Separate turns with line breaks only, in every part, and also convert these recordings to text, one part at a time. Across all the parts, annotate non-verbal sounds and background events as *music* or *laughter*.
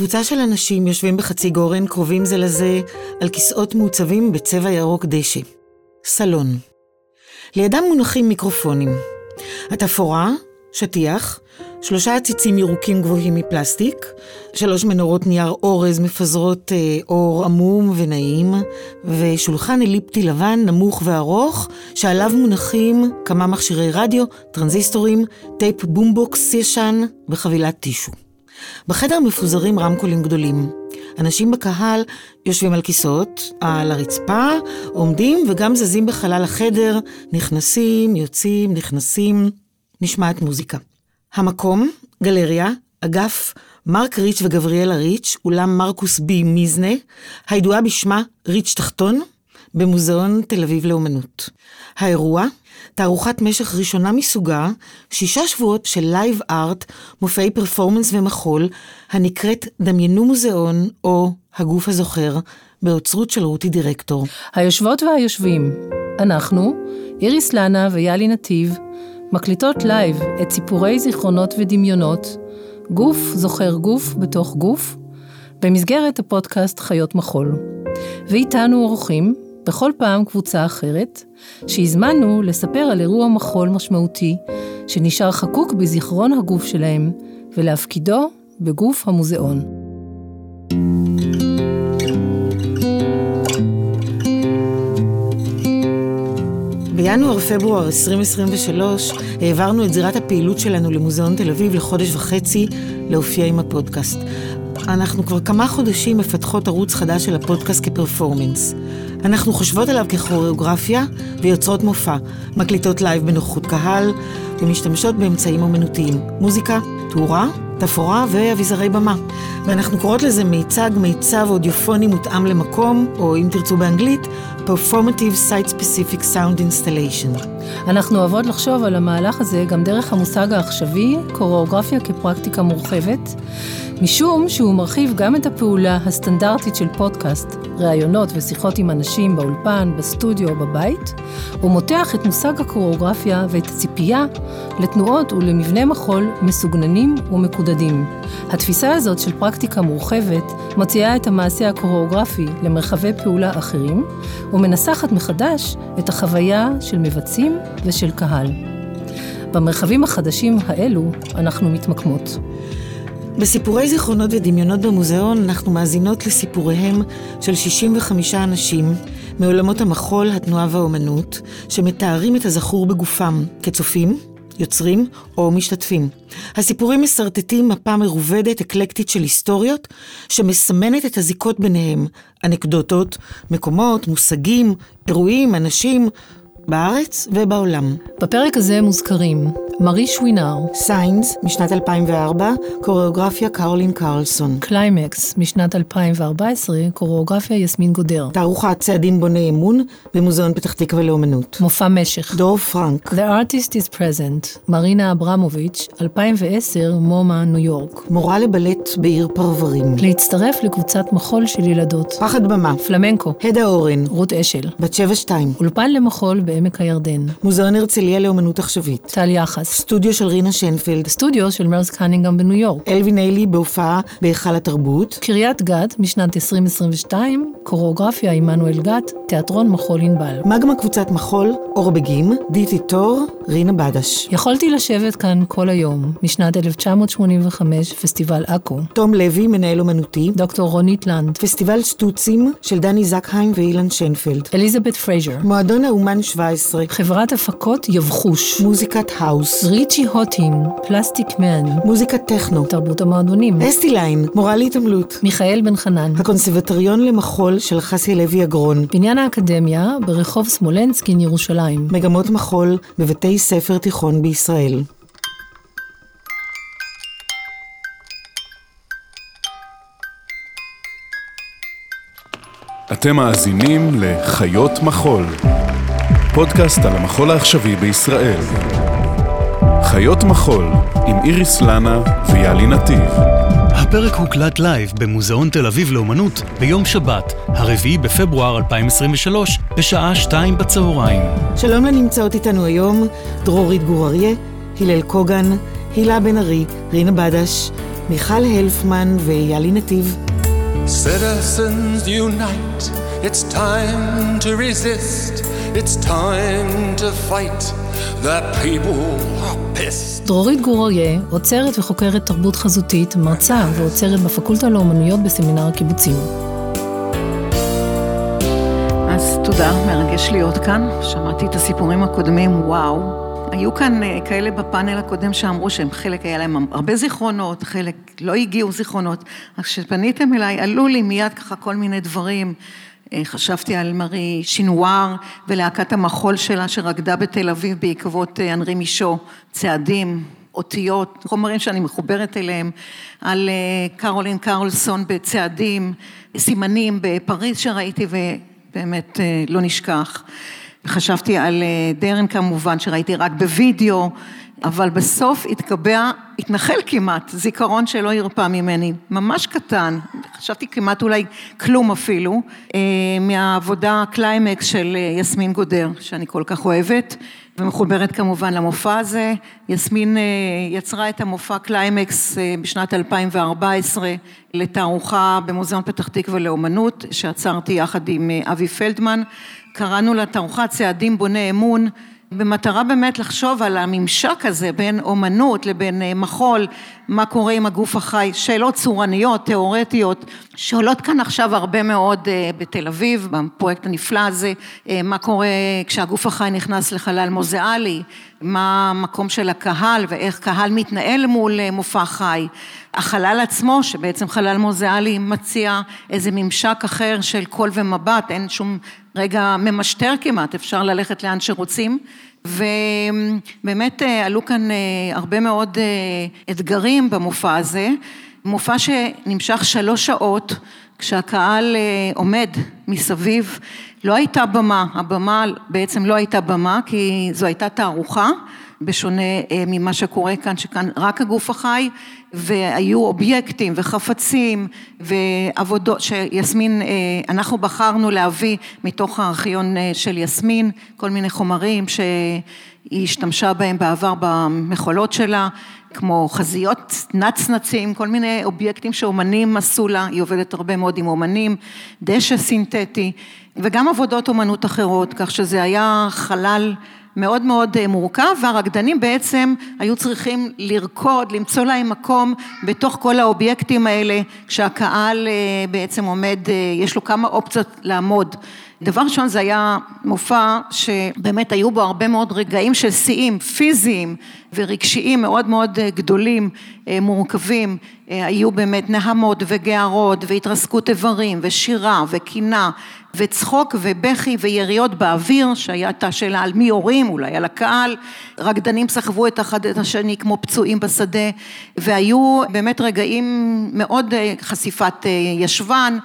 קבוצה של אנשים יושבים בחצי גורן, קרובים זה לזה, על כיסאות מעוצבים בצבע ירוק דשא. סלון. לידם מונחים מיקרופונים. התפאורה, שטיח, שלושה עציצים ירוקים גבוהים מפלסטיק, שלוש מנורות נייר אורז מפזרות אה, אור עמום ונעים, ושולחן אליפטי לבן נמוך וארוך, שעליו מונחים כמה מכשירי רדיו, טרנזיסטורים, טייפ בומבוקס ישן וחבילת טישו. בחדר מפוזרים רמקולים גדולים. אנשים בקהל יושבים על כיסאות, על הרצפה, עומדים וגם זזים בחלל החדר, נכנסים, יוצאים, נכנסים, נשמעת מוזיקה. המקום, גלריה, אגף מרק ריץ' וגבריאלה ריץ', אולם מרקוס בי מיזנה, הידועה בשמה ריץ' תחתון, במוזיאון תל אביב לאומנות. האירוע, תערוכת משך ראשונה מסוגה, שישה שבועות של live art, מופעי פרפורמנס ומחול, הנקראת דמיינו מוזיאון, או הגוף הזוכר, באוצרות של רותי דירקטור.
היושבות והיושבים, אנחנו, איריס לנה ויעלי נתיב, מקליטות live את סיפורי זיכרונות ודמיונות, גוף זוכר גוף בתוך גוף, במסגרת הפודקאסט חיות מחול. ואיתנו אורחים, בכל פעם קבוצה אחרת, שהזמנו לספר על אירוע מחול משמעותי, שנשאר חקוק בזיכרון הגוף שלהם, ולהפקידו בגוף המוזיאון.
בינואר-פברואר 2023 העברנו את זירת הפעילות שלנו למוזיאון תל אביב לחודש וחצי להופיע עם הפודקאסט. אנחנו כבר כמה חודשים מפתחות ערוץ חדש של הפודקאסט כפרפורמנס. אנחנו חושבות עליו ככוריאוגרפיה ויוצרות מופע, מקליטות live בנוכחות קהל ומשתמשות באמצעים אומנותיים, מוזיקה, תאורה, תפאורה ואביזרי במה. ואנחנו קוראות לזה מיצג, מיצב אודיופוני מותאם למקום, או אם תרצו באנגלית, Performative Site Specific Sound Installation.
אנחנו אוהבות לחשוב על המהלך הזה גם דרך המושג העכשווי, קוריאוגרפיה כפרקטיקה מורחבת, משום שהוא מרחיב גם את הפעולה הסטנדרטית של פודקאסט, ראיונות ושיחות עם אנשים באולפן, בסטודיו או בבית, ומותח את מושג הקוריאוגרפיה ואת הציפייה לתנועות ולמבנה מחול מסוגננים ומקודדים. התפיסה הזאת של פרקטיקה מורחבת מוציאה את המעשה הקוריאוגרפי למרחבי פעולה אחרים, ומנסחת מחדש את החוויה של מבצעים ושל קהל. במרחבים החדשים האלו אנחנו מתמקמות.
בסיפורי זיכרונות ודמיונות במוזיאון אנחנו מאזינות לסיפוריהם של 65 אנשים מעולמות המחול, התנועה והאומנות, שמתארים את הזכור בגופם כצופים, יוצרים או משתתפים. הסיפורים משרטטים מפה מרובדת, אקלקטית של היסטוריות, שמסמנת את הזיקות ביניהם, אנקדוטות, מקומות, מושגים, אירועים, אנשים, בארץ ובעולם.
בפרק הזה מוזכרים מארי שווינר,
Signs משנת 2004, קוריאוגרפיה קרולין קרלסון.
קליימקס משנת 2014, קוריאוגרפיה יסמין גודר.
תערוכת צעדים בוני אמון במוזיאון פתח תקווה לאומנות.
מופע משך.
דור פרנק.
The Artist is Present, מרינה אברמוביץ', 2010, מומה, ניו יורק.
מורה לבלט בעיר פרברים.
להצטרף לקבוצת מחול של ילדות.
פחד במה.
פלמנקו.
הדה אורן.
רות אשל.
בת שבע שתיים.
אולפן למחול בעמק הירדן.
מוזיאון הרצליה לאומנות עכשווית.
טל יחס.
סטודיו של רינה שיינפלד.
סטודיו של מרס קנינגהם בניו יורק.
אלווין איילי בהופעה בהיכל התרבות.
קריית גת משנת 2022, קוריאוגרפיה עמנואל גת, תיאטרון מחול ענבל.
מגמה קבוצת מחול, אור בגים, דיטי טור, רנה בדש.
יכולתי לשבת כאן כל היום, משנת 1985, פסטיבל עכו.
תום לוי, מנהל אומנותי.
דוקטור רונית לנד.
פסטיבל שטוצים של דני זקהיים ואילן שיינפלד.
אליזבת פרייזר.
מועדון האומן 17.
חברת הפקות יבחוש.
מוזיקת האוס.
ריצ'י הוטין. פלסטיק מן.
מוזיקת טכנו.
תרבות המועדונים.
אסתי ליין, מורה להתעמלות.
מיכאל בן חנן.
הקונסרבטוריון למחול של חסי לוי אגרון.
בניין האקדמיה ברחוב סמולנסקין, ירושלים.
מגמות מחול בבתי ספר תיכון בישראל.
אתם מאזינים לחיות מחול, פודקאסט על המחול העכשווי בישראל. חיות מחול עם איריס לנה וילי נתיב.
הפרק הוקלט לייב במוזיאון תל אביב לאומנות ביום שבת, הרביעי בפברואר 2023, בשעה שתיים בצהריים.
שלום לנמצאות איתנו היום, דרורית גור אריה, הלל קוגן, הילה בן ארי, רנה בדש, מיכל הלפמן ויאלי נתיב.
Citizens unite, it's time to resist, it's time to fight, the people are pissed.
דרורית גוריה, עוצרת וחוקרת תרבות חזותית, מרצה ועוצרת בפקולטה לאומנויות בסמינר הקיבוצים.
אז תודה, מרגש להיות כאן. שמעתי את הסיפורים הקודמים, וואו. היו כאן אה, כאלה בפאנל הקודם שאמרו שהם חלק היה להם הרבה זיכרונות, חלק לא הגיעו זיכרונות. אז כשפניתם אליי, עלו לי מיד ככה כל מיני דברים. אה, חשבתי על מרי שינואר ולהקת המחול שלה שרקדה בתל אביב בעקבות אה, אנרי מישו, צעדים, אותיות, חומרים שאני מחוברת אליהם, על קרולין קרלסון בצעדים, סימנים בפריז שראיתי ובאמת לא נשכח. חשבתי על אה, דרן כמובן, שראיתי רק בווידאו, אבל בסוף התקבע, התנחל כמעט, זיכרון שלא ירפה ממני, ממש קטן, חשבתי כמעט אולי כלום אפילו, אה, מהעבודה קליימקס של אה, יסמין גודר, שאני כל כך אוהבת, ומחוברת כמובן למופע הזה. יסמין יצרה את המופע קליימקס בשנת 2014 לתערוכה במוזיאון פתח תקווה לאומנות, שאצרתי יחד עם אבי פלדמן. קראנו לתערוכה צעדים בוני אמון, במטרה באמת לחשוב על הממשק הזה בין אומנות לבין אה, מחול, מה קורה עם הגוף החי, שאלות צורניות, תיאורטיות, שעולות כאן עכשיו הרבה מאוד אה, בתל אביב, בפרויקט הנפלא הזה, אה, מה קורה כשהגוף החי נכנס לחלל מוזיאלי, מה המקום של הקהל ואיך קהל מתנהל מול מופע חי. החלל עצמו, שבעצם חלל מוזיאלי מציע איזה ממשק אחר של קול ומבט, אין שום רגע ממשטר כמעט, אפשר ללכת לאן שרוצים. ובאמת אה, עלו כאן אה, הרבה מאוד אה, אתגרים במופע הזה, מופע שנמשך שלוש שעות, כשהקהל עומד מסביב, לא הייתה במה, הבמה בעצם לא הייתה במה כי זו הייתה תערוכה בשונה אה, ממה שקורה כאן, שכאן רק הגוף החי, והיו אובייקטים וחפצים ועבודות שיסמין, אה, אנחנו בחרנו להביא מתוך הארכיון אה, של יסמין, כל מיני חומרים שהיא השתמשה בהם בעבר במחולות שלה, כמו חזיות נצנצים, כל מיני אובייקטים שאומנים עשו לה, היא עובדת הרבה מאוד עם אומנים, דשא סינתטי, וגם עבודות אומנות אחרות, כך שזה היה חלל מאוד מאוד אה, מורכב והרקדנים בעצם היו צריכים לרקוד, למצוא להם מקום בתוך כל האובייקטים האלה כשהקהל אה, בעצם עומד, אה, יש לו כמה אופציות לעמוד. דבר ראשון זה היה מופע שבאמת היו בו הרבה מאוד רגעים של שיאים פיזיים ורגשיים מאוד מאוד גדולים, מורכבים, היו באמת נהמות וגערות והתרסקות איברים ושירה וקינה וצחוק ובכי ויריות באוויר, שהייתה שאלה על מי יורים, אולי על הקהל, רקדנים סחבו את אחד את השני כמו פצועים בשדה, והיו באמת רגעים מאוד אה, חשיפת אה, ישבן.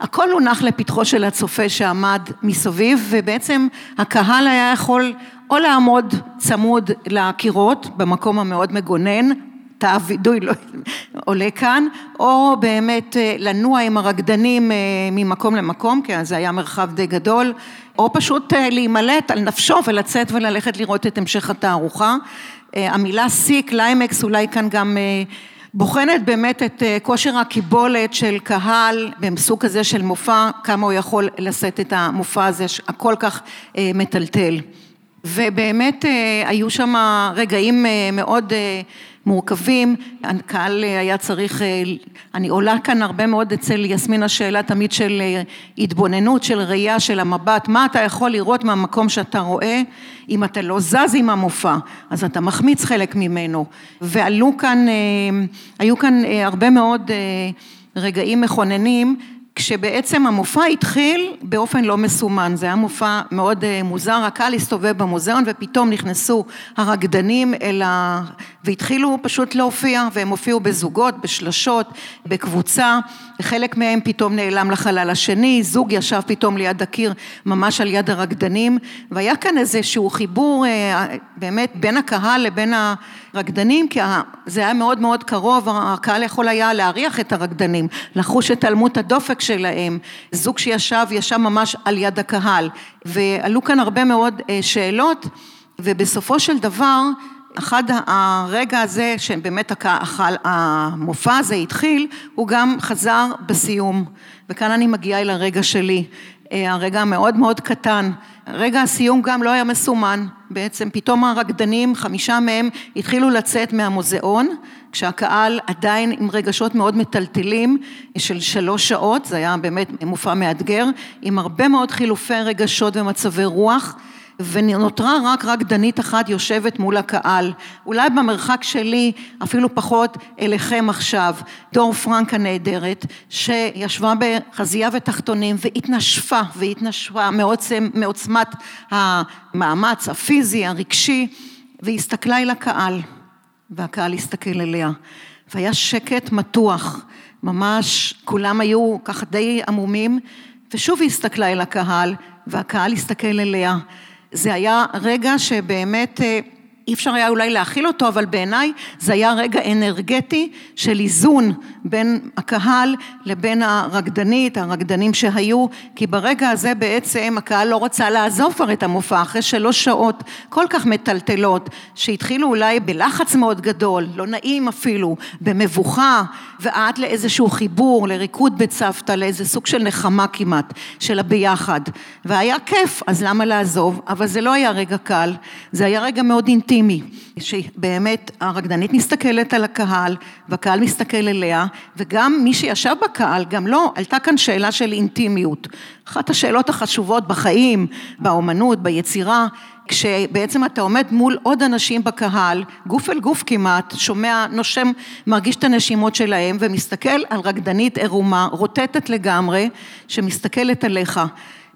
הכל הונח לפתחו של הצופה שעמד מסביב, ובעצם הקהל היה יכול או לעמוד צמוד לקירות במקום המאוד מגונן, תא הווידוי לא עולה כאן, או באמת אה, לנוע עם הרקדנים אה, ממקום למקום, כי זה היה מרחב די גדול, או פשוט אה, להימלט על נפשו ולצאת וללכת לראות את המשך התערוכה. המילה שיא, קליימקס, אולי כאן גם בוחנת באמת את כושר הקיבולת של קהל בסוג כזה של מופע, כמה הוא יכול לשאת את המופע הזה הכל כך מטלטל. ובאמת היו שם רגעים מאוד מורכבים, הקהל אה, היה צריך, אה, אני עולה כאן הרבה מאוד אצל יסמין השאלה תמיד של אה, התבוננות, של ראייה, של המבט, מה אתה יכול לראות מהמקום שאתה רואה, אם אתה לא זז עם המופע, אז אתה מחמיץ חלק ממנו, ועלו כאן, היו כאן הרבה מאוד רגעים מכוננים כשבעצם המופע התחיל באופן לא מסומן, זה היה מופע מאוד אה, מוזר, הקהל הסתובב במוזיאון ופתאום נכנסו הרקדנים אל ה... והתחילו פשוט להופיע והם הופיעו בזוגות, בשלשות, בקבוצה, חלק מהם פתאום נעלם לחלל השני, זוג ישב פתאום ליד הקיר ממש על יד הרקדנים. והיה כאן איזשהו חיבור אה, באמת בין הקהל לבין הרקדנים כי זה היה מאוד מאוד קרוב, הקהל יכול היה להריח את הרקדנים, לחוש את תלמות הדופק שלהם, זוג שישב, ישב ממש על יד הקהל, ועלו כאן הרבה מאוד אה, שאלות, ובסופו של דבר אחד הרגע הזה, שבאמת המופע הזה התחיל, הוא גם חזר בסיום. וכאן אני מגיעה אל הרגע שלי, הרגע המאוד מאוד קטן. רגע הסיום גם לא היה מסומן, בעצם פתאום הרקדנים, חמישה מהם התחילו לצאת מהמוזיאון, כשהקהל עדיין עם רגשות מאוד מטלטלים של שלוש שעות, זה היה באמת מופע מאתגר, עם הרבה מאוד חילופי רגשות ומצבי רוח. ונותרה רק רקדנית אחת יושבת מול הקהל. אולי במרחק שלי, אפילו פחות אליכם עכשיו, דור פרנק הנהדרת, שישבה בחזייה ותחתונים והתנשפה, והתנשפה מעוצם, מעוצמת המאמץ הפיזי, הרגשי, והסתכלה אל הקהל, והקהל הסתכל אליה. והיה שקט מתוח, ממש כולם היו ככה די עמומים, ושוב היא הסתכלה אל הקהל, והקהל הסתכל אליה. זה היה רגע שבאמת אה, אי אפשר היה אולי להכיל אותו, אבל בעיניי זה היה רגע אנרגטי של איזון בין הקהל לבין הרקדנית, הרקדנים שהיו, כי ברגע הזה בעצם הקהל לא רצה לעזוב כבר את המופע, אחרי שלוש שעות כל כך מטלטלות, שהתחילו אולי בלחץ מאוד גדול, לא נעים אפילו, במבוכה, ועד לאיזשהו חיבור, לריקוד בצוותא, לאיזה סוג של נחמה כמעט, של הביחד. והיה כיף, אז למה לעזוב? אבל זה לא היה רגע קל, זה היה רגע מאוד אינטימי. אינטימי, שבאמת הרקדנית מסתכלת על הקהל והקהל מסתכל אליה וגם מי שישב בקהל, גם לא, עלתה כאן שאלה של אינטימיות. אחת השאלות החשובות בחיים, באומנות, ביצירה, כשבעצם אתה עומד מול עוד אנשים בקהל, גוף אל גוף כמעט, שומע, נושם, מרגיש את הנשימות שלהם ומסתכל על רקדנית עירומה, רוטטת לגמרי, שמסתכלת עליך.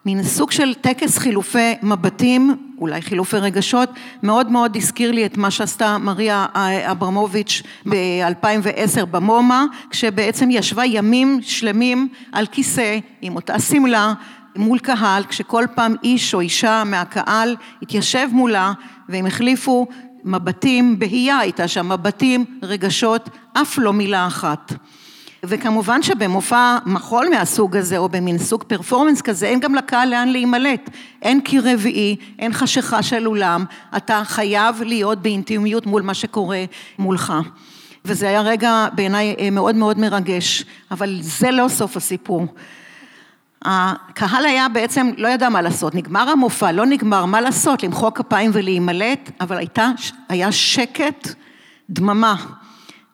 מין סוג של טקס חילופי מבטים, אולי חילופי רגשות, מאוד מאוד הזכיר לי את מה שעשתה מריה אברמוביץ' ב-2010 במומה, כשבעצם ישבה ימים שלמים על כיסא עם אותה שמלה מול קהל, כשכל פעם איש או אישה מהקהל התיישב מולה והם החליפו מבטים, בהייה הייתה שם, מבטים, רגשות, אף לא מילה אחת. וכמובן שבמופע מחול מהסוג הזה, או במין סוג פרפורמנס כזה, אין גם לקהל לאן להימלט. אין קיר רביעי, אין חשיכה של אולם, אתה חייב להיות באינטימיות מול מה שקורה מולך. וזה היה רגע בעיניי אה, מאוד מאוד מרגש, אבל זה לא סוף הסיפור. הקהל היה בעצם, לא ידע מה לעשות, נגמר המופע, לא נגמר, מה לעשות, למחוא כפיים ולהימלט, אבל הייתה, היה שקט, דממה.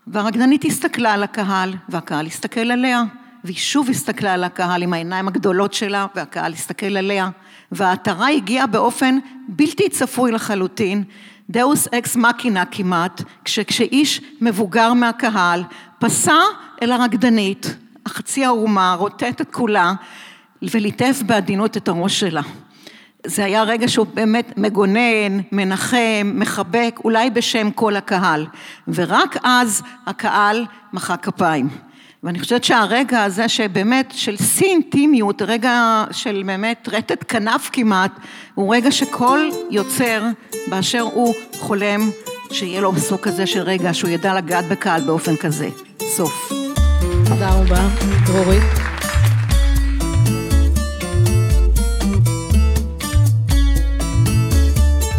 והרקדנית הסתכלה על הקהל, והקהל הסתכל עליה, והיא שוב הסתכלה על הקהל עם העיניים הגדולות שלה, והקהל הסתכל עליה, והעטרה הגיעה באופן בלתי צפוי לחלוטין, דאוס אקס מקינה כמעט, כשאיש מבוגר מהקהל פסע אל הרקדנית, החצי ערומה, רוטט את כולה, וליטף בעדינות את הראש שלה. זה היה רגע שהוא באמת מגונן, מנחם, מחבק, אולי בשם כל הקהל. ורק אז הקהל מחא כפיים. ואני חושבת שהרגע הזה שבאמת של שיא אינטימיות, רגע של באמת רטט כנף כמעט, הוא רגע שכל יוצר באשר הוא חולם שיהיה לו סוג כזה של רגע, שהוא ידע לגעת בקהל באופן כזה. סוף.
תודה רבה, דרורית.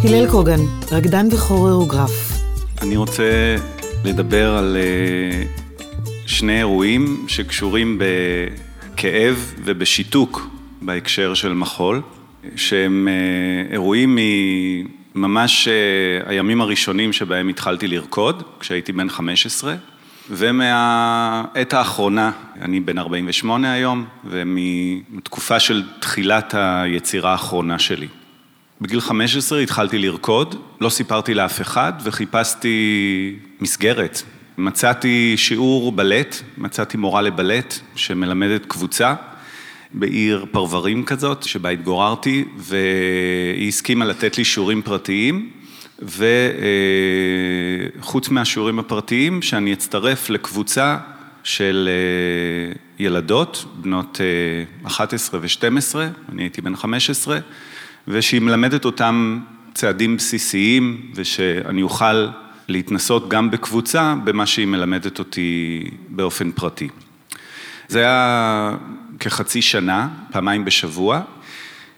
הלל קוגן, רקדן וכוריאוגרף.
אני רוצה לדבר על אה, שני אירועים שקשורים בכאב ובשיתוק בהקשר של מחול, שהם אה, אירועים ממש אה, הימים הראשונים שבהם התחלתי לרקוד, כשהייתי בן 15, ומהעת האחרונה, אני בן 48 היום, ומתקופה של תחילת היצירה האחרונה שלי. בגיל 15 התחלתי לרקוד, לא סיפרתי לאף אחד וחיפשתי מסגרת. מצאתי שיעור בלט, מצאתי מורה לבלט שמלמדת קבוצה בעיר פרברים כזאת, שבה התגוררתי, והיא הסכימה לתת לי שיעורים פרטיים, וחוץ מהשיעורים הפרטיים, שאני אצטרף לקבוצה של אה, ילדות, בנות 11 אה, ו-12, אני הייתי בן 15, ושהיא מלמדת אותם צעדים בסיסיים, ושאני אוכל להתנסות גם בקבוצה במה שהיא מלמדת אותי באופן פרטי. זה היה כחצי שנה, פעמיים בשבוע.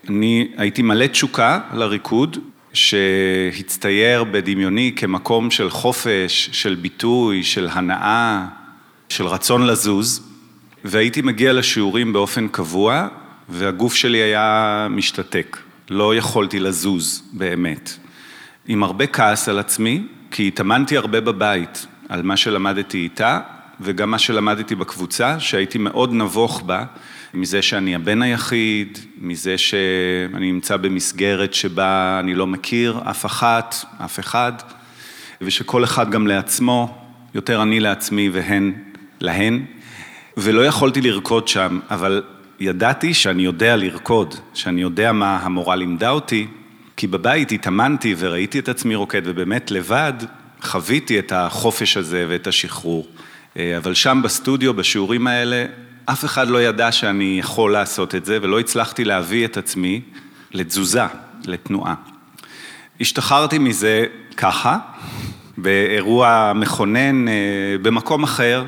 אני הייתי מלא תשוקה לריקוד, שהצטייר בדמיוני כמקום של חופש, של ביטוי, של הנאה, של רצון לזוז, והייתי מגיע לשיעורים באופן קבוע, והגוף שלי היה משתתק. לא יכולתי לזוז באמת. עם הרבה כעס על עצמי, כי התאמנתי הרבה בבית על מה שלמדתי איתה, וגם מה שלמדתי בקבוצה, שהייתי מאוד נבוך בה, מזה שאני הבן היחיד, מזה שאני נמצא במסגרת שבה אני לא מכיר אף אחת, אף אחד, ושכל אחד גם לעצמו, יותר אני לעצמי והן להן, ולא יכולתי לרקוד שם, אבל ידעתי שאני יודע לרקוד, שאני יודע מה המורה לימדה אותי, כי בבית התאמנתי וראיתי את עצמי רוקד, ובאמת לבד חוויתי את החופש הזה ואת השחרור. אה, אבל שם בסטודיו, בשיעורים האלה, אף אחד לא ידע שאני יכול לעשות את זה, ולא הצלחתי להביא את עצמי לתזוזה, לתנועה. השתחררתי מזה ככה, באירוע מכונן אה, במקום אחר,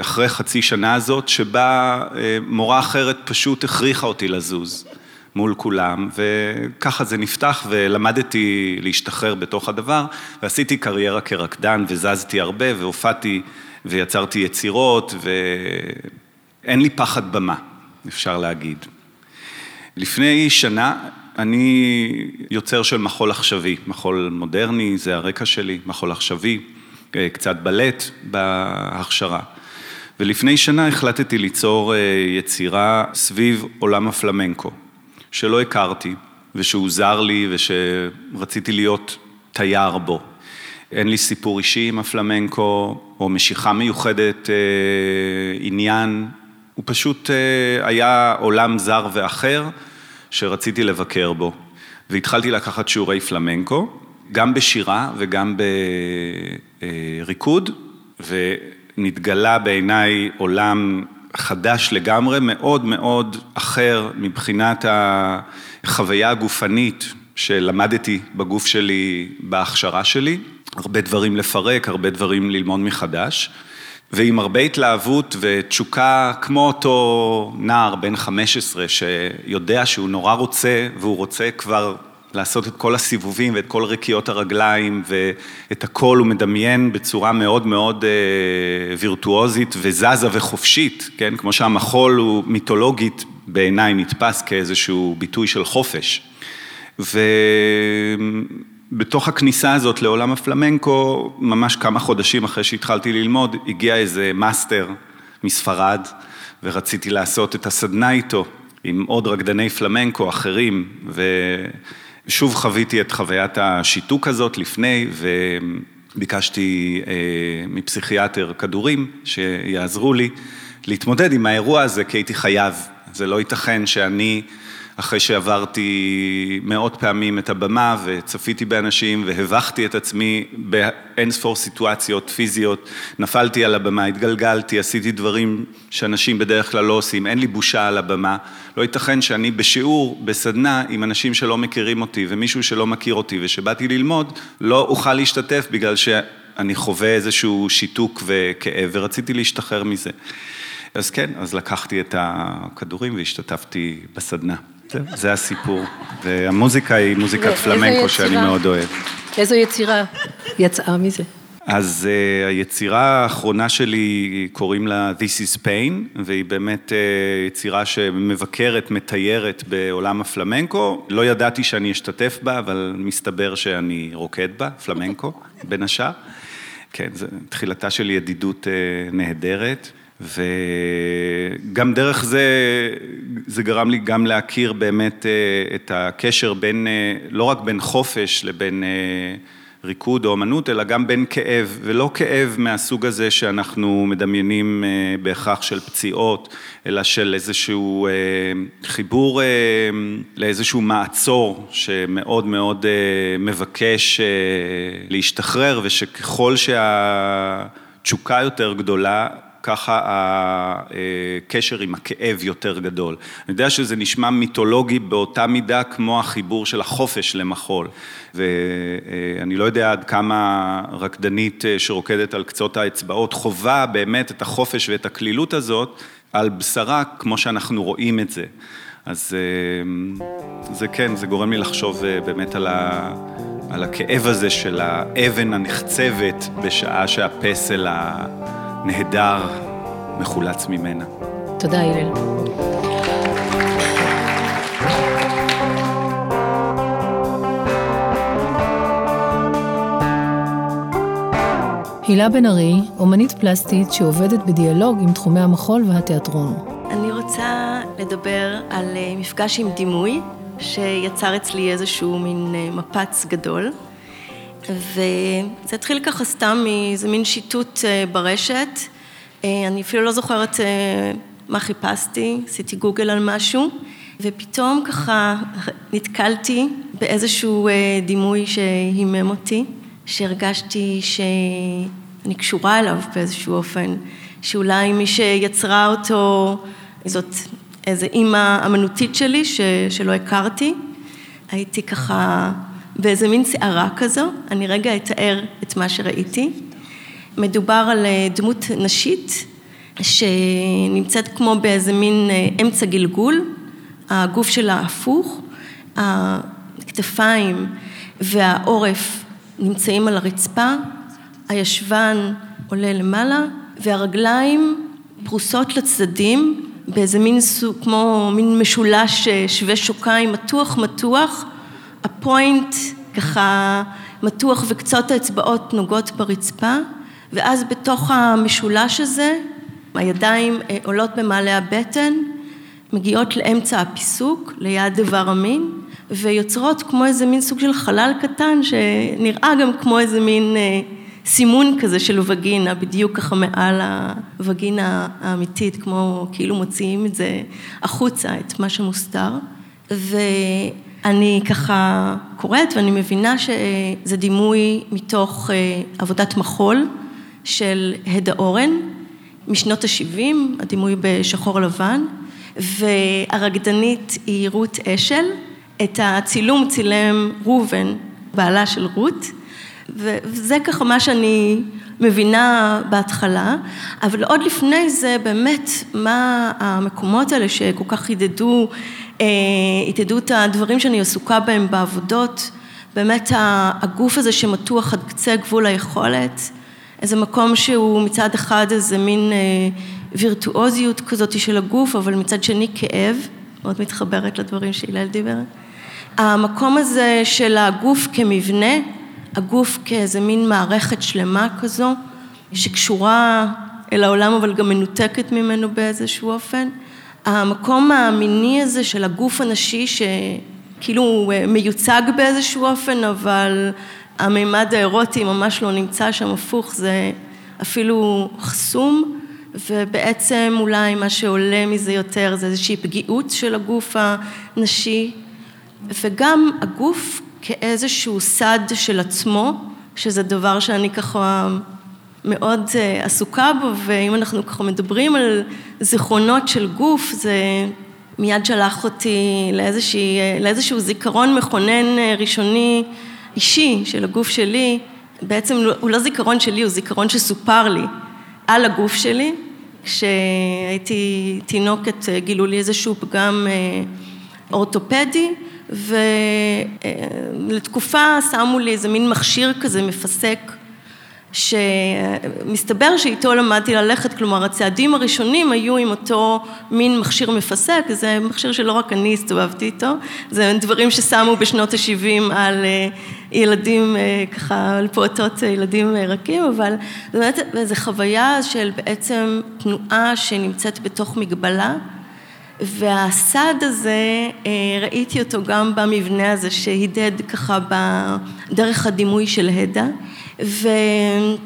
אחרי חצי שנה הזאת, שבה אה, מורה אחרת פשוט הכריחה אותי לזוז מול כולם, וככה זה נפתח ולמדתי להשתחרר בתוך הדבר, ועשיתי קריירה כרקדן וזזתי הרבה והופעתי ויצרתי יצירות ואין לי פחד במה, אפשר להגיד. לפני שנה אני יוצר של מחול עכשווי, מחול מודרני, זה הרקע שלי, מחול עכשווי, אה, קצת בלט בהכשרה. ולפני שנה החלטתי ליצור אה, יצירה סביב עולם הפלמנקו, שלא הכרתי ושהוא זר לי ושרציתי להיות תייר בו. אין לי סיפור אישי עם הפלמנקו או משיכה מיוחדת, אה, עניין, הוא פשוט אה, היה עולם זר ואחר שרציתי לבקר בו. והתחלתי לקחת שיעורי פלמנקו, גם בשירה וגם בריקוד, ו... נתגלה בעיניי עולם חדש לגמרי, מאוד מאוד אחר מבחינת החוויה הגופנית שלמדתי בגוף שלי, בהכשרה שלי. הרבה דברים לפרק, הרבה דברים ללמוד מחדש. ועם הרבה התלהבות ותשוקה, כמו אותו נער בן 15 שיודע שהוא נורא רוצה, והוא רוצה כבר לעשות את כל הסיבובים ואת כל רקיעות הרגליים ואת הכל הוא מדמיין בצורה מאוד מאוד אה, וירטואוזית וזזה וחופשית, כן? כמו שהמחול הוא מיתולוגית בעיניי נתפס כאיזשהו ביטוי של חופש. ובתוך הכניסה הזאת לעולם הפלמנקו, ממש כמה חודשים אחרי שהתחלתי ללמוד, הגיע איזה מאסטר מספרד ורציתי לעשות את הסדנה איתו. עם עוד רקדני פלמנקו אחרים, ו... שוב חוויתי את חוויית השיתוק הזאת לפני, וביקשתי אה, מפסיכיאטר כדורים שיעזרו לי להתמודד עם האירוע הזה, כי הייתי חייב. זה לא ייתכן שאני... אחרי שעברתי מאות פעמים את הבמה וצפיתי באנשים והבכתי את עצמי באין ספור סיטואציות פיזיות, נפלתי על הבמה, התגלגלתי, עשיתי דברים שאנשים בדרך כלל לא עושים, אין לי בושה על הבמה, לא ייתכן שאני בשיעור, בסדנה, עם אנשים שלא מכירים אותי ומישהו שלא מכיר אותי ושבאתי ללמוד, לא אוכל להשתתף בגלל שאני חווה איזשהו שיתוק וכאב ורציתי להשתחרר מזה. אז כן, אז לקחתי את הכדורים והשתתפתי בסדנה. זה הסיפור. והמוזיקה היא מוזיקת פלמנקו שאני מאוד אוהב.
איזו יצירה יצאה מזה?
אז uh, היצירה האחרונה שלי קוראים לה This is Pain, והיא באמת uh, יצירה שמבקרת, מתיירת בעולם הפלמנקו. לא ידעתי שאני אשתתף בה, אבל מסתבר שאני רוקד בה, פלמנקו, בין השאר. כן, זו תחילתה של ידידות uh, נהדרת. וגם דרך זה, זה גרם לי גם להכיר באמת אה, את הקשר בין, אה, לא רק בין חופש לבין אה, ריקוד או אמנות, אלא גם בין כאב, ולא כאב מהסוג הזה שאנחנו מדמיינים בהכרח של פציעות, אלא של איזשהו חיבור לאיזשהו מעצור שמאוד מאוד מבקש להשתחרר, ושככל שהתשוקה יותר גדולה, ככה הקשר עם הכאב יותר גדול. אני יודע שזה נשמע מיתולוגי באותה מידה כמו החיבור של החופש למחול. ואני לא יודע עד כמה רקדנית שרוקדת על קצות האצבעות חווה באמת את החופש ואת הקלילות הזאת על בשרה כמו שאנחנו רואים את זה. אז אה, זה כן, זה גורם לי לחשוב אה, באמת על, ה, על הכאב הזה של האבן הנחצבת בשעה שהפסל הנהדר מחולץ ממנה.
תודה, הלל. הילה בן ארי, אומנית פלסטית שעובדת בדיאלוג עם תחומי המחול והתיאטרון.
אני רוצה לדבר על אה, מפגש עם דימוי, שיצר אצלי איזשהו מין אה, מפץ גדול. וזה התחיל ככה סתם מאיזה מין שיטוט אה, ברשת. אני אפילו לא זוכרת מה חיפשתי, עשיתי גוגל על משהו, ופתאום ככה נתקלתי באיזשהו דימוי שהימם אותי, שהרגשתי שאני קשורה אליו באיזשהו אופן, שאולי מי שיצרה אותו זאת איזו אימא אמנותית שלי ש, שלא הכרתי. הייתי ככה באיזה מין סערה כזו, אני רגע אתאר את מה שראיתי. מדובר על אה, דמות נשית שנמצאת כמו באיזה מין אה, אמצע גלגול, הגוף שלה הפוך, הכתפיים והעורף נמצאים על הרצפה, הישבן עולה למעלה והרגליים פרוסות לצדדים באיזה מין סוג, כמו מין משולש אה, שווה שוקיים, מתוח מתוח, הפוינט ככה מתוח וקצות האצבעות נוגעות ברצפה, ואז בתוך המשולש הזה הידיים אה, עולות במעלה הבטן, מגיעות לאמצע הפיסוק, ליד איבר המין, ויוצרות כמו איזה מין סוג של חלל קטן שנראה גם כמו איזה מין אה, סימון כזה של וגינה, בדיוק ככה מעל הווגינה האמיתית, כמו כאילו מוציאים את זה החוצה, את מה שמוסתר. ואני ככה קוראת ואני מבינה שזה דימוי מתוך אה, עבודת מחול של הדה אורן, משנות ה-70, הדימוי בשחור לבן, והרקדנית היא רות אשל, את הצילום צילם ראובן, בעלה של רות. וזה ככה מה שאני מבינה בהתחלה, אבל עוד לפני זה באמת מה המקומות האלה שכל כך חידדו, חידדו את הדברים שאני עסוקה בהם בעבודות, באמת הגוף הזה שמתוח עד קצה גבול היכולת, איזה מקום שהוא מצד אחד איזה מין וירטואוזיות כזאת של הגוף, אבל מצד שני כאב, מאוד מתחברת לדברים שהלל דיבר. המקום הזה של הגוף כמבנה, הגוף כאיזה מין מערכת שלמה כזו, שקשורה אל העולם אבל גם מנותקת ממנו באיזשהו אופן. המקום המיני הזה של הגוף הנשי שכאילו מיוצג באיזשהו אופן, אבל המימד האירוטי ממש לא נמצא שם הפוך, זה אפילו חסום, ובעצם אולי מה שעולה מזה יותר זה איזושהי פגיעות של הגוף הנשי, וגם הגוף כאיזשהו סד של עצמו, שזה דבר שאני ככה מאוד אה, עסוקה בו, ואם אנחנו ככה מדברים על זיכרונות של גוף, זה מיד שלח אותי לאיזושהי, לאיזשהו זיכרון מכונן אה, ראשוני אישי של הגוף שלי, בעצם הוא לא זיכרון שלי, הוא זיכרון שסופר לי על הגוף שלי, כשהייתי תינוקת גילו לי איזשהו פגם אה, אורתופדי, ולתקופה שמו לי איזה מין מכשיר כזה מפסק, שמסתבר שאיתו למדתי ללכת, כלומר הצעדים הראשונים היו עם אותו מין מכשיר מפסק, זה מכשיר שלא רק אני הסתובבתי איתו, זה דברים ששמו בשנות ה-70 על אה, ילדים, אה, ככה, על פעוטות ילדים רכים, אבל זו באמת איזו חוויה של בעצם תנועה שנמצאת בתוך מגבלה. והסד הזה, אה, ראיתי אותו גם במבנה הזה שהידד ככה בדרך הדימוי של הדה. והדה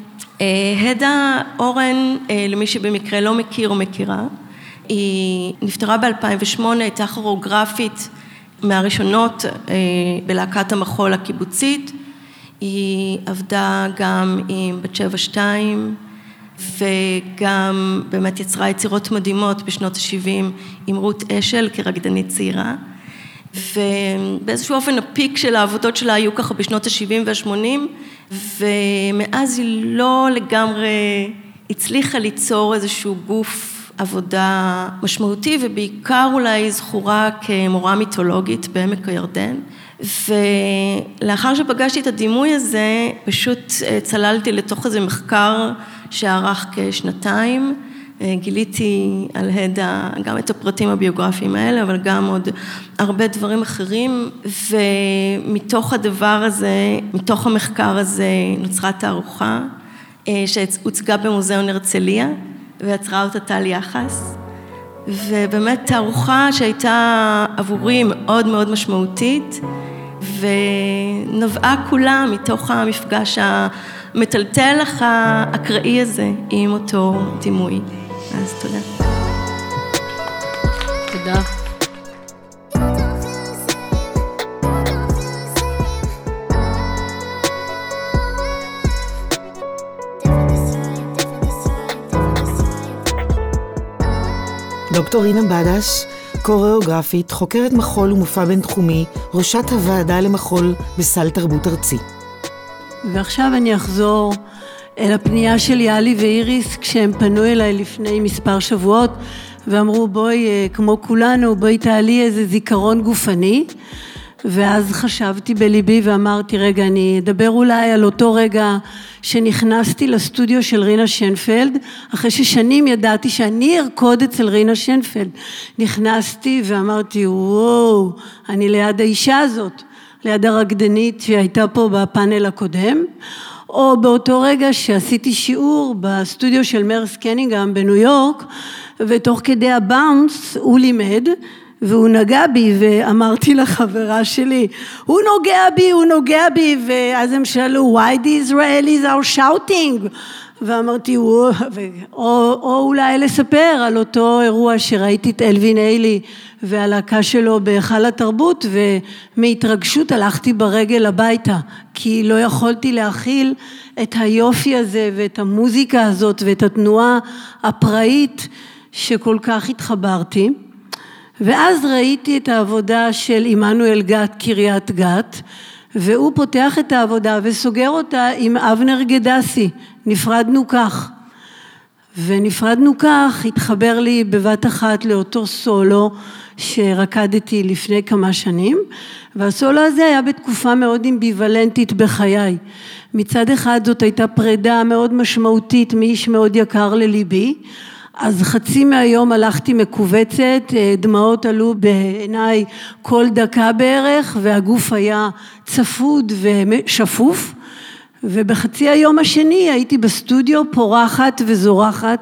אורן, אה, למי שבמקרה לא מכיר או מכירה, היא נפטרה ב-2008, הייתה כוריאוגרפית מהראשונות אה, בלהקת המחול הקיבוצית. היא עבדה גם עם בת שבע שתיים, וגם באמת יצרה יצירות מדהימות בשנות ה-70 עם רות אשל כרקדנית צעירה. ובאיזשהו אופן הפיק של העבודות שלה היו ככה בשנות ה-70 וה-80, ומאז היא לא לגמרי הצליחה ליצור איזשהו גוף עבודה משמעותי ובעיקר אולי זכורה כמורה מיתולוגית בעמק הירדן. ולאחר שפגשתי את הדימוי הזה, פשוט אה, צללתי לתוך איזה מחקר שארך כשנתיים. אה, גיליתי על הדה גם את הפרטים הביוגרפיים האלה, אבל גם עוד הרבה דברים אחרים, ומתוך הדבר הזה, מתוך המחקר הזה נוצרה תערוכה אה, שהוצגה במוזיאון הרצליה, ויצרה אותה טל יחס. ובאמת תערוכה שהייתה עבורי מאוד מאוד משמעותית, ונבעה כולה מתוך המפגש המטלטל אך האקראי הזה עם אותו דימוי. אז תודה.
תודה.
דוקטור רינה בדש, קוריאוגרפית, חוקרת מחול ומופע בינתחומי, ראשת הוועדה למחול בסל תרבות ארצי.
ועכשיו אני אחזור אל הפנייה של יאלי ואיריס כשהם פנו אליי לפני מספר שבועות ואמרו בואי אה, כמו כולנו בואי תעלי איזה זיכרון גופני. ואז חשבתי בליבי ואמרתי רגע אני אדבר אולי על אותו רגע שנכנסתי לסטודיו של רינה שנפלד אחרי ששנים ידעתי שאני ארקוד אצל רינה שנפלד. נכנסתי ואמרתי וואו אני ליד האישה הזאת ליד הרקדנית שהייתה פה בפאנל הקודם או באותו רגע שעשיתי שיעור בסטודיו של מרס קנינגהם בניו יורק ותוך כדי הבאונס הוא לימד והוא נגע בי ואמרתי לחברה שלי הוא נוגע בי הוא נוגע בי ואז הם שאלו why the Israelis are shouting ואמרתי או, או אולי לספר על אותו אירוע שראיתי את אלווין איילי והלהקה שלו בהיכל התרבות ומהתרגשות הלכתי ברגל הביתה כי לא יכולתי להכיל את היופי הזה ואת המוזיקה הזאת ואת התנועה הפראית שכל כך התחברתי. ואז ראיתי את העבודה של עמנואל גת קריית גת והוא פותח את העבודה וסוגר אותה עם אבנר גדסי, נפרדנו כך. ונפרדנו כך, התחבר לי בבת אחת לאותו סולו שרקדתי לפני כמה שנים, והסולו הזה היה בתקופה מאוד אמביוולנטית בחיי. מצד אחד זאת הייתה פרידה מאוד משמעותית מאיש מאוד יקר לליבי, אז חצי מהיום הלכתי מכווצת, דמעות עלו בעיניי כל דקה בערך והגוף היה צפוד ושפוף ובחצי היום השני הייתי בסטודיו פורחת וזורחת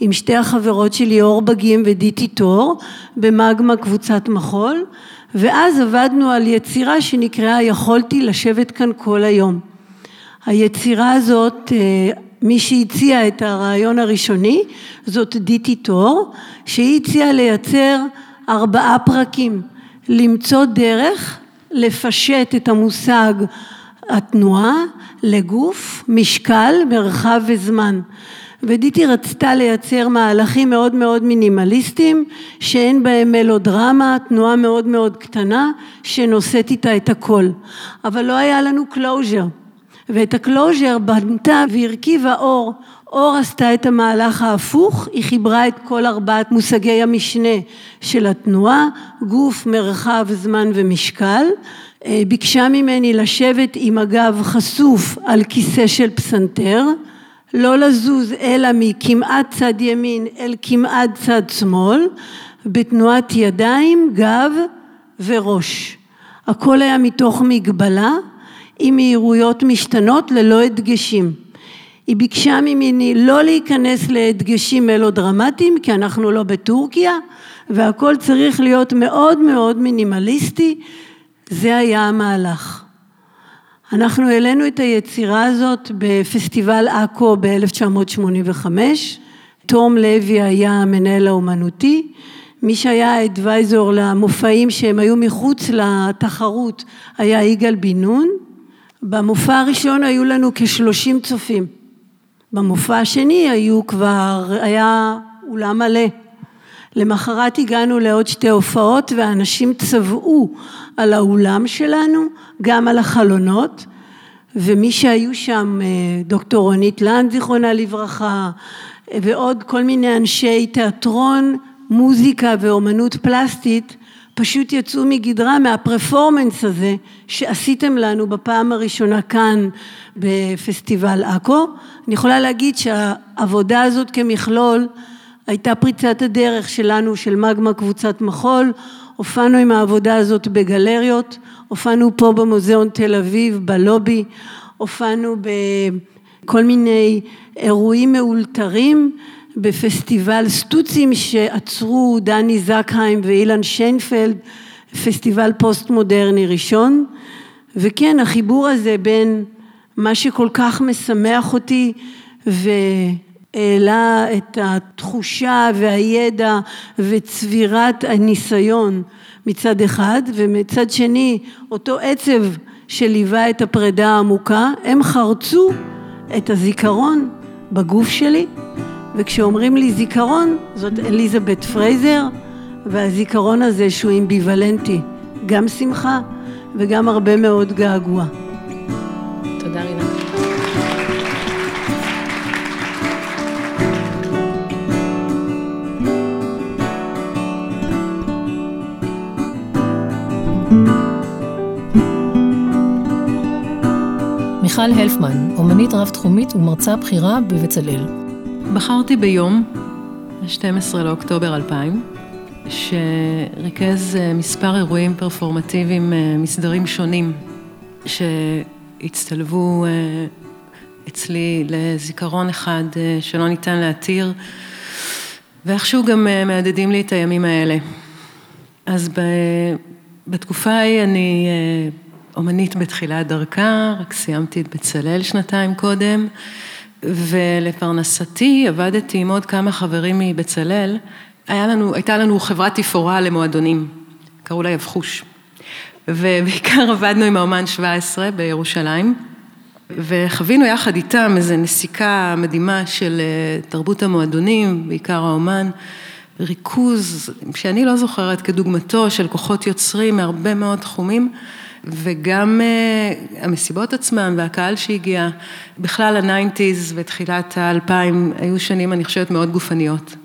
עם שתי החברות שלי אור בגים ודיטי טור במגמה קבוצת מחול ואז עבדנו על יצירה שנקראה יכולתי לשבת כאן כל היום. היצירה הזאת מי שהציע את הרעיון הראשוני זאת דיטי טור שהיא הציעה לייצר ארבעה פרקים. למצוא דרך לפשט את המושג התנועה לגוף, משקל, מרחב וזמן. ודיטי רצתה לייצר מהלכים מאוד מאוד מינימליסטיים שאין בהם מלודרמה, תנועה מאוד מאוד קטנה שנושאת איתה את הכל. אבל לא היה לנו closure ואת הקלוז'ר בנתה והרכיבה אור, אור עשתה את המהלך ההפוך, היא חיברה את כל ארבעת מושגי המשנה של התנועה, גוף, מרחב, זמן ומשקל, ביקשה ממני לשבת עם הגב חשוף על כיסא של פסנתר, לא לזוז אלא מכמעט צד ימין אל כמעט צד שמאל, בתנועת ידיים, גב וראש. הכל היה מתוך מגבלה עם מהירויות משתנות ללא הדגשים. היא ביקשה ממני לא להיכנס להדגשים מלודרמטיים כי אנחנו לא בטורקיה והכל צריך להיות מאוד מאוד מינימליסטי, זה היה המהלך. אנחנו העלינו את היצירה הזאת בפסטיבל עכו ב-1985, תום לוי היה המנהל האומנותי, מי שהיה האדוויזור למופעים שהם היו מחוץ לתחרות היה יגאל בן נון במופע הראשון היו לנו כשלושים צופים, במופע השני היו כבר, היה אולם מלא. למחרת הגענו לעוד שתי הופעות ואנשים צבעו על האולם שלנו, גם על החלונות, ומי שהיו שם דוקטור רונית לנד זיכרונה לברכה, ועוד כל מיני אנשי תיאטרון, מוזיקה ואומנות פלסטית, פשוט יצאו מגדרה מהפרפורמנס הזה שעשיתם לנו בפעם הראשונה כאן בפסטיבל עכו. אני יכולה להגיד שהעבודה הזאת כמכלול הייתה פריצת הדרך שלנו, של מגמה קבוצת מחול, הופענו עם העבודה הזאת בגלריות, הופענו פה במוזיאון תל אביב, בלובי, הופענו בכל מיני אירועים מאולתרים, בפסטיבל סטוצים שעצרו דני זקהיים ואילן שיינפלד, פסטיבל פוסט מודרני ראשון, וכן החיבור הזה בין מה שכל כך משמח אותי והעלה את התחושה והידע וצבירת הניסיון מצד אחד, ומצד שני אותו עצב שליווה את הפרידה העמוקה, הם חרצו את הזיכרון בגוף שלי, וכשאומרים לי זיכרון, זאת אליזבת פרייזר, והזיכרון הזה שהוא אמביוולנטי, גם שמחה וגם הרבה מאוד געגוע.
תודה רינת. מיכל הלפמן, אומנית רב-תחומית ומרצה בכירה בבצלאל.
בחרתי ביום, ה-12 לאוקטובר 2000, שריכז אה, מספר אירועים פרפורמטיביים אה, מסדרים שונים שהצטלבו אה, אצלי לזיכרון אחד שלא ניתן להתיר ואיכשהו גם מהדהדים לי את הימים האלה. אז בתקופה ההיא אני אומנית בתחילת דרכה, רק סיימתי את בצלאל שנתיים קודם ולפרנסתי עבדתי עם עוד כמה חברים מבצלאל, הייתה לנו חברת תפאורה למועדונים, קראו לה יבחוש, ובעיקר *laughs* עבדנו עם האומן 17 בירושלים, וחווינו יחד איתם איזו נסיקה מדהימה של אה, תרבות המועדונים, בעיקר האומן, ריכוז שאני לא זוכרת כדוגמתו של כוחות יוצרים מהרבה מאוד תחומים. וגם uh, המסיבות עצמם והקהל שהגיע, בכלל ה nineties ותחילת האלפיים היו שנים אני חושבת מאוד גופניות.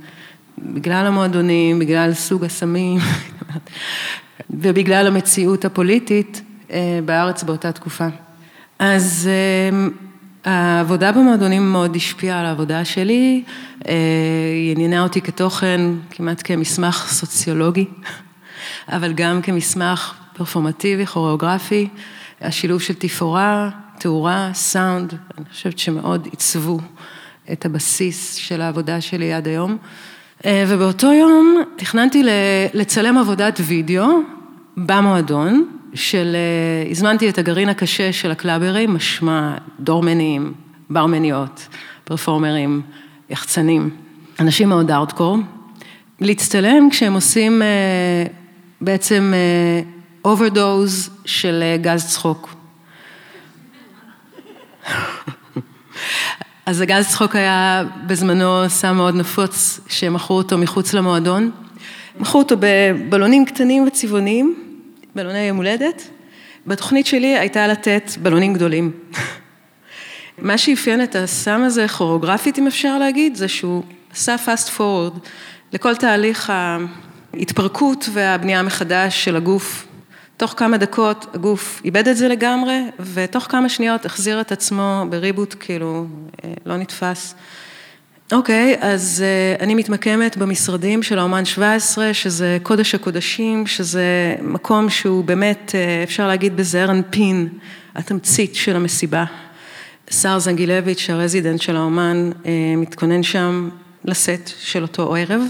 בגלל המועדונים, בגלל סוג הסמים *laughs* ובגלל המציאות הפוליטית uh, בארץ באותה תקופה. אז uh, העבודה במועדונים מאוד השפיעה על העבודה שלי, היא עניינה אותי כתוכן כמעט כמסמך סוציולוגי, *laughs* אבל גם כמסמך פרפורמטיבי, כוריאוגרפי, השילוב של תפאורה, תאורה, סאונד, אני חושבת שמאוד עיצבו את הבסיס של העבודה שלי עד היום. אה, ובאותו יום תכננתי לצלם עבודת וידאו במועדון, של, אה, הזמנתי את הגרעין הקשה של הקלאברים, משמע דורמנים, ברמניות, פרפורמרים, יחצנים, אנשים מאוד ארדקור, להצטלם כשהם עושים אה, בעצם overdose של אה, גז צחוק. *laughs* אז הגז צחוק היה בזמנו סם מאוד נפוץ, שמכרו אותו מחוץ למועדון. מכרו אותו בבלונים קטנים וצבעוניים, בלוני יום הולדת. בתוכנית שלי הייתה לתת בלונים גדולים. *laughs* מה שאפיין את הסם הזה, כוריאוגרפית אם אפשר להגיד, זה שהוא עשה fast forward לכל תהליך ההתפרקות והבנייה מחדש של הגוף תוך כמה דקות הגוף איבד את זה לגמרי, ותוך כמה שניות החזיר את עצמו בריבוט, כאילו, אה, לא נתפס. אוקיי, אז אה, אני מתמקמת במשרדים של האומן 17, שזה קודש הקודשים, שזה מקום שהוא באמת, אה, אפשר להגיד בזעיר אנפין, התמצית של המסיבה. שר זנגילביץ', הרזידנט של האומן, מתכונן שם לסט של אותו ערב.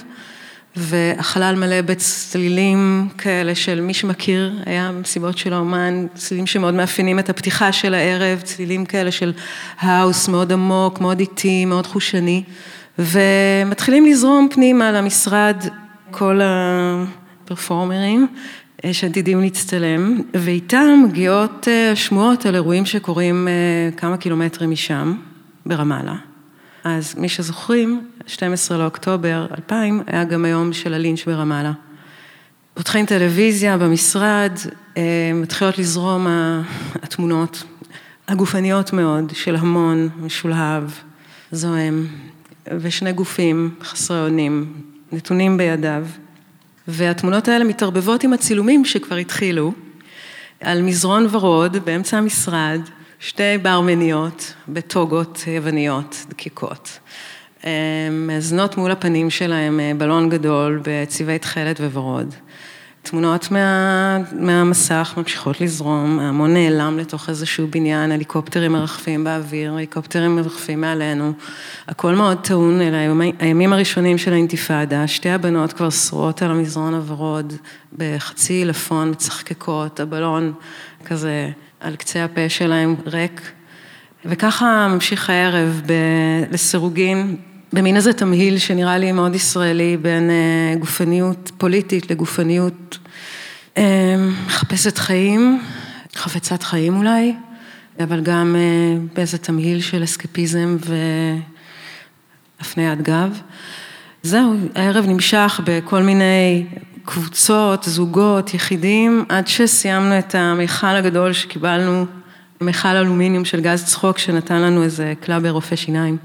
והחלל מלא בצלילים כאלה של מי שמכיר, היה מסיבות של האומן, צלילים שמאוד מאפיינים את הפתיחה של הערב, צלילים כאלה של האוס מאוד עמוק, מאוד איטי, מאוד חושני, ומתחילים לזרום פנימה למשרד כל הפרפורמרים שעתידים להצטלם, ואיתם מגיעות אה, שמועות על אירועים שקורים אה, כמה קילומטרים משם, ברמאללה. אז מי שזוכרים, 12 לאוקטובר 2000 היה גם היום של הלינץ' ברמאללה. פותחים טלוויזיה במשרד, אה, מתחילות לזרום התמונות הגופניות מאוד של המון משולהב, זוהם, ושני גופים חסרי אונים, נתונים בידיו. והתמונות האלה מתערבבות עם הצילומים שכבר התחילו, על מזרון ורוד באמצע המשרד, שתי ברמניות בטוגות יווניות דקיקות. מאזנות מול הפנים שלהם בלון גדול בצבעי תכלת וורוד. תמונות מה, מהמסך ממשיכות לזרום, ההמון נעלם לתוך איזשהו בניין, הליקופטרים מרחפים באוויר, הליקופטרים מרחפים מעלינו, הכל מאוד טעון, אלה הימים הראשונים של האינתיפאדה, שתי הבנות כבר שרועות על המזרון הוורוד, בחצי עילפון, מצחקקות, הבלון כזה על קצה הפה שלהם ריק, וככה ממשיך הערב ב... לסירוגין. במין איזה תמהיל שנראה לי מאוד ישראלי בין אה, גופניות פוליטית לגופניות אה, מחפשת חיים, חפצת חיים אולי, אבל גם אה, באיזה תמהיל של אסקפיזם והפניית גב. זהו, הערב נמשך בכל מיני קבוצות, זוגות, יחידים, עד שסיימנו את המיכל הגדול שקיבלנו, מיכל אלומיניום של גז צחוק שנתן לנו איזה קלאבר רופא שיניים.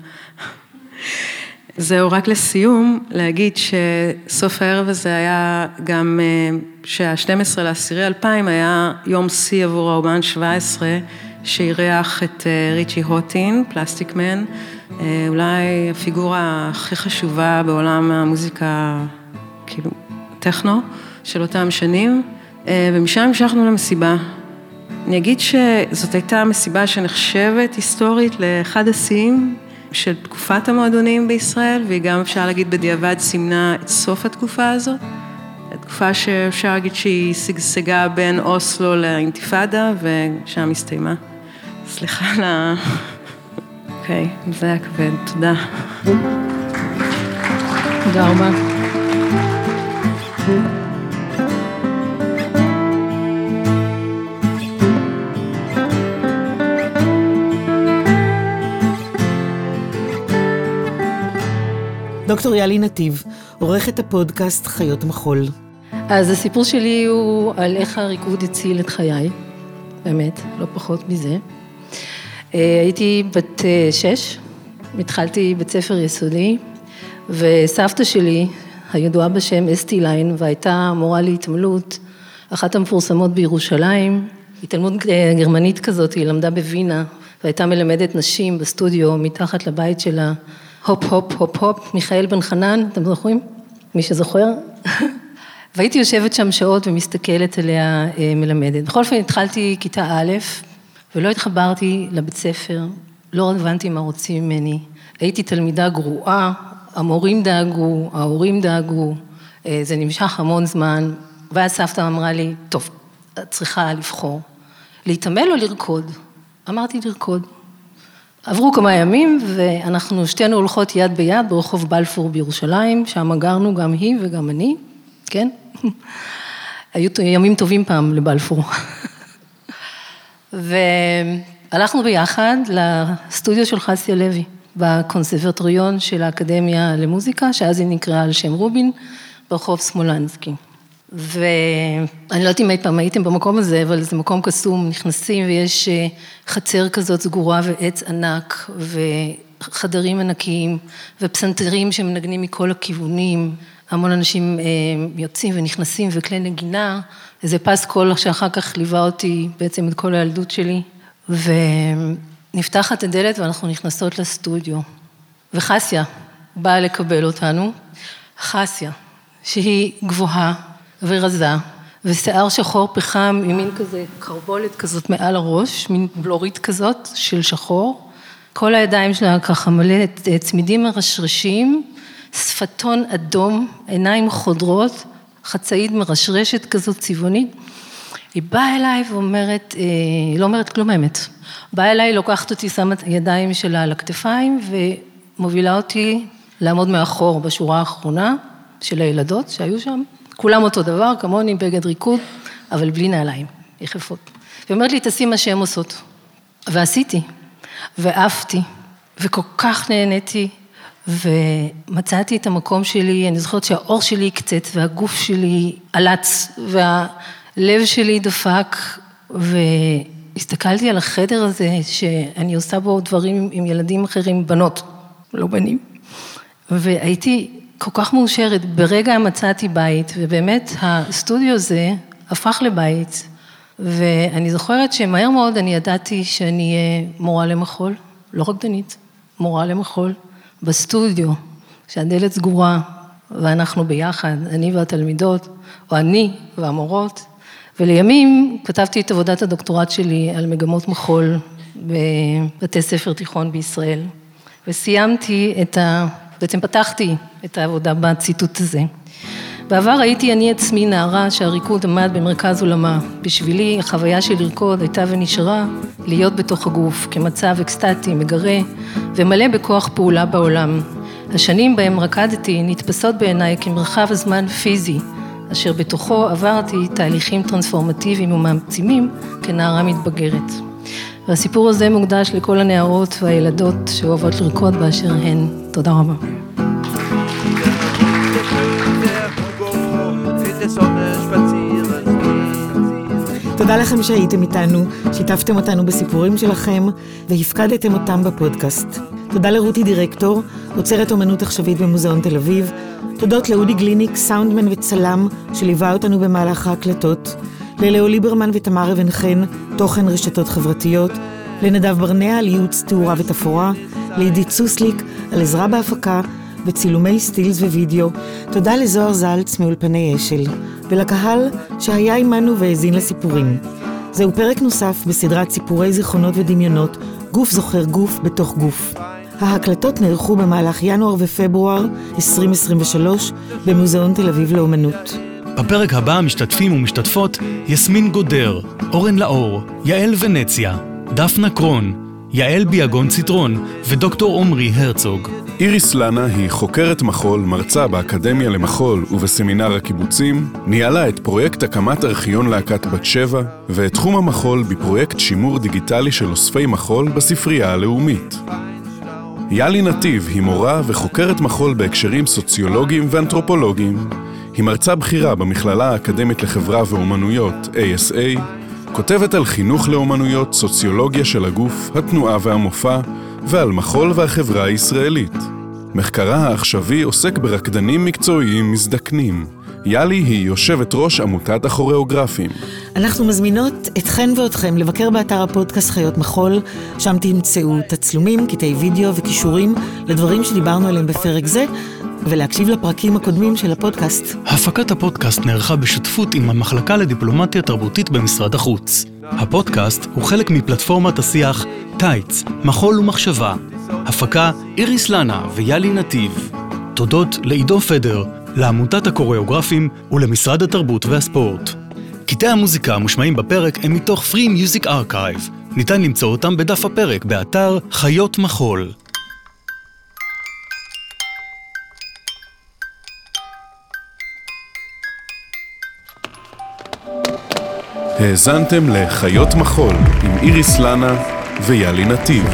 זהו, רק לסיום, להגיד שסוף הערב הזה היה גם, אה, שה-12 לעשירי 2000 היה יום שיא עבור האומן 17, שאירח את אה, ריצ'י הוטין, פלסטיק מן, אה, אולי הפיגורה הכי חשובה בעולם המוזיקה, כאילו, טכנו, של אותם שנים, ומשם המשכנו למסיבה. אני אגיד שזאת הייתה מסיבה שנחשבת היסטורית לאחד השיאים של תקופת המועדונים בישראל, והיא גם אפשר להגיד בדיעבד סימנה את סוף התקופה הזאת. תקופה שאפשר להגיד שהיא שגשגה בין אוסלו לאינתיפאדה, ושם הסתיימה. סליחה על ה... אוקיי, זה היה כבד, תודה.
תודה רבה.
דוקטור יאלי נתיב, עורכת הפודקאסט חיות מחול.
אז הסיפור שלי הוא על איך הריקוד הציל את חיי, באמת, לא פחות מזה. אה, הייתי בת אה, שש, התחלתי בית ספר יסודי, וסבתא שלי, הידועה בשם אסתי ליין, והייתה מורה להתעמלות, אחת המפורסמות בירושלים, התעלמות אה, גרמנית כזאת, היא למדה בווינה, והייתה מלמדת נשים בסטודיו מתחת לבית שלה. הופ הופ הופ הופ, מיכאל בן חנן, אתם זוכרים? מי שזוכר? *laughs* והייתי יושבת שם שעות ומסתכלת עליה אה, מלמדת. בכל אופן התחלתי כיתה א', ולא התחברתי לבית ספר, לא הבנתי מה רוצים ממני. הייתי תלמידה גרועה, המורים דאגו, ההורים דאגו, אה, זה נמשך המון זמן, ואז סבתא אמרה לי, טוב, את צריכה לבחור, להתעמל או לרקוד? אמרתי לרקוד. עברו כמה ימים ואנחנו שתינו הולכות יד ביד ברחוב בלפור בירושלים, שם גרנו גם היא וגם אני, כן? *laughs* היו ימים טובים פעם לבלפור. *laughs* והלכנו ביחד לסטודיו של חסיה לוי, בקונסרבטוריון של האקדמיה למוזיקה, שאז היא נקראה על שם רובין, ברחוב סמולנסקי. ואני לא יודעת אם אי פעם הייתם במקום הזה, אבל זה מקום קסום, נכנסים ויש אה, חצר כזאת סגורה ועץ ענק וחדרים ענקיים ופסנתרים שמנגנים מכל הכיוונים, המון אנשים אה, יוצאים ונכנסים וכלי נגינה, איזה פס קול שאחר כך ליווה אותי בעצם את כל הילדות שלי, ונפתחת הדלת ואנחנו נכנסות לסטודיו, וחסיה באה לקבל אותנו, חסיה, שהיא גבוהה, ורזה, ושיער שחור פחם עם מין כזה קרבולת כזאת מעל הראש, מין בלורית כזאת של שחור. כל הידיים שלה ככה מלא צמידים מרשרשים, שפתון אדום, עיניים חודרות, חצאית מרשרשת כזאת צבעונית. היא באה אליי ואומרת, אה, היא לא אומרת כלום האמת. באה אליי, לוקחת אותי, שמה את הידיים שלה על הכתפיים ומובילה אותי לעמוד מאחור בשורה האחרונה של הילדות שהיו שם. כולם אותו דבר, כמוני, בגד ריקוד, אבל בלי נעליים, יחפות. היא אומרת לי, תעשי מה שהן עושות. ועשיתי, ועפתי, וכל כך נהניתי, ומצאתי את המקום שלי, אני זוכרת שהאור שלי קצת, והגוף שלי עלץ, והלב שלי דפק, והסתכלתי על החדר הזה, שאני עושה בו דברים עם ילדים אחרים, בנות, לא בנים. והייתי כל כך מאושרת, ברגע מצאתי בית, ובאמת הסטודיו הזה הפך לבית, ואני זוכרת שמהר מאוד אני ידעתי שאני אהיה מורה למחול, לא רקדנית, מורה למחול, בסטודיו, שהדלת סגורה, ואנחנו ביחד, אני והתלמידות, או אני והמורות, ולימים כתבתי את עבודת הדוקטורט שלי על מגמות מחול בבתי ספר תיכון בישראל, וסיימתי את ה... בעצם פתחתי את העבודה בציטוט הזה. בעבר הייתי אני עצמי נערה שהריקוד עמד במרכז עולמה. בשבילי החוויה של לרקוד הייתה ונשארה להיות בתוך הגוף, כמצב אקסטטי, מגרה ומלא בכוח פעולה בעולם. השנים בהם רקדתי נתפסות בעיניי כמרחב הזמן פיזי, אשר בתוכו עברתי תהליכים טרנספורמטיביים ומעצימים כנערה מתבגרת. והסיפור הזה מוקדש לכל הנערות והילדות שאוהבות לרקוד באשר הן. תודה רבה.
תודה לכם שהייתם איתנו, שיתפתם אותנו בסיפורים שלכם והפקדתם אותם בפודקאסט. תודה לרותי דירקטור, עוצרת אומנות עכשווית במוזיאון תל אביב. תודות לאודי גליניק, סאונדמן וצלם, שליווה אותנו במהלך ההקלטות. ללאו ליברמן ותמר אבן חן, תוכן רשתות חברתיות. לנדב ברנע על ייעוץ תאורה ותפאורה. לעידית סוסליק על עזרה בהפקה וצילומי סטילס ווידאו. תודה לזוהר זלץ מאולפני אשל. ולקהל שהיה עמנו והאזין לסיפורים. זהו פרק נוסף בסדרת סיפורי זיכרונות ודמיונות, גוף זוכר גוף בתוך גוף. ההקלטות נערכו במהלך ינואר ופברואר 2023 במוזיאון תל אביב לאומנות.
בפרק הבא משתתפים ומשתתפות יסמין גודר, אורן לאור, יעל ונציה, דפנה קרון, יעל ביאגון ציטרון ודוקטור עמרי הרצוג.
איריס לנה היא חוקרת מחול, מרצה באקדמיה למחול ובסמינר הקיבוצים, ניהלה את פרויקט הקמת ארכיון להקת בת שבע, ואת תחום המחול בפרויקט שימור דיגיטלי של אוספי מחול בספרייה הלאומית. יאלי נתיב היא מורה וחוקרת מחול בהקשרים סוציולוגיים ואנתרופולוגיים. היא מרצה בכירה במכללה האקדמית לחברה ואומנויות, ASA, כותבת על חינוך לאומנויות, סוציולוגיה של הגוף, התנועה והמופע, ועל מחול והחברה הישראלית. מחקרה העכשווי עוסק ברקדנים מקצועיים מזדקנים. יאלי היא יושבת ראש עמותת הכוריאוגרפים.
אנחנו מזמינות אתכן ואתכם לבקר באתר הפודקאסט חיות מחול, שם תמצאו תצלומים, קטעי וידאו וכישורים לדברים שדיברנו עליהם בפרק זה, ולהקשיב לפרקים הקודמים של הפודקאסט.
הפקת הפודקאסט נערכה בשותפות עם המחלקה לדיפלומטיה תרבותית במשרד החוץ. הפודקאסט הוא חלק מפלטפורמת השיח טייץ, מחול ומחשבה. הפקה איריס לנה ויאלי נתיב. תודות לעידו פדר, לעמותת הקוריאוגרפים ולמשרד התרבות והספורט. קטעי המוזיקה המושמעים בפרק הם מתוך Free Music Archive. ניתן למצוא אותם בדף הפרק באתר חיות מחול.
האזנתם לחיות מחול עם איריס לנה ויאלי נתיב.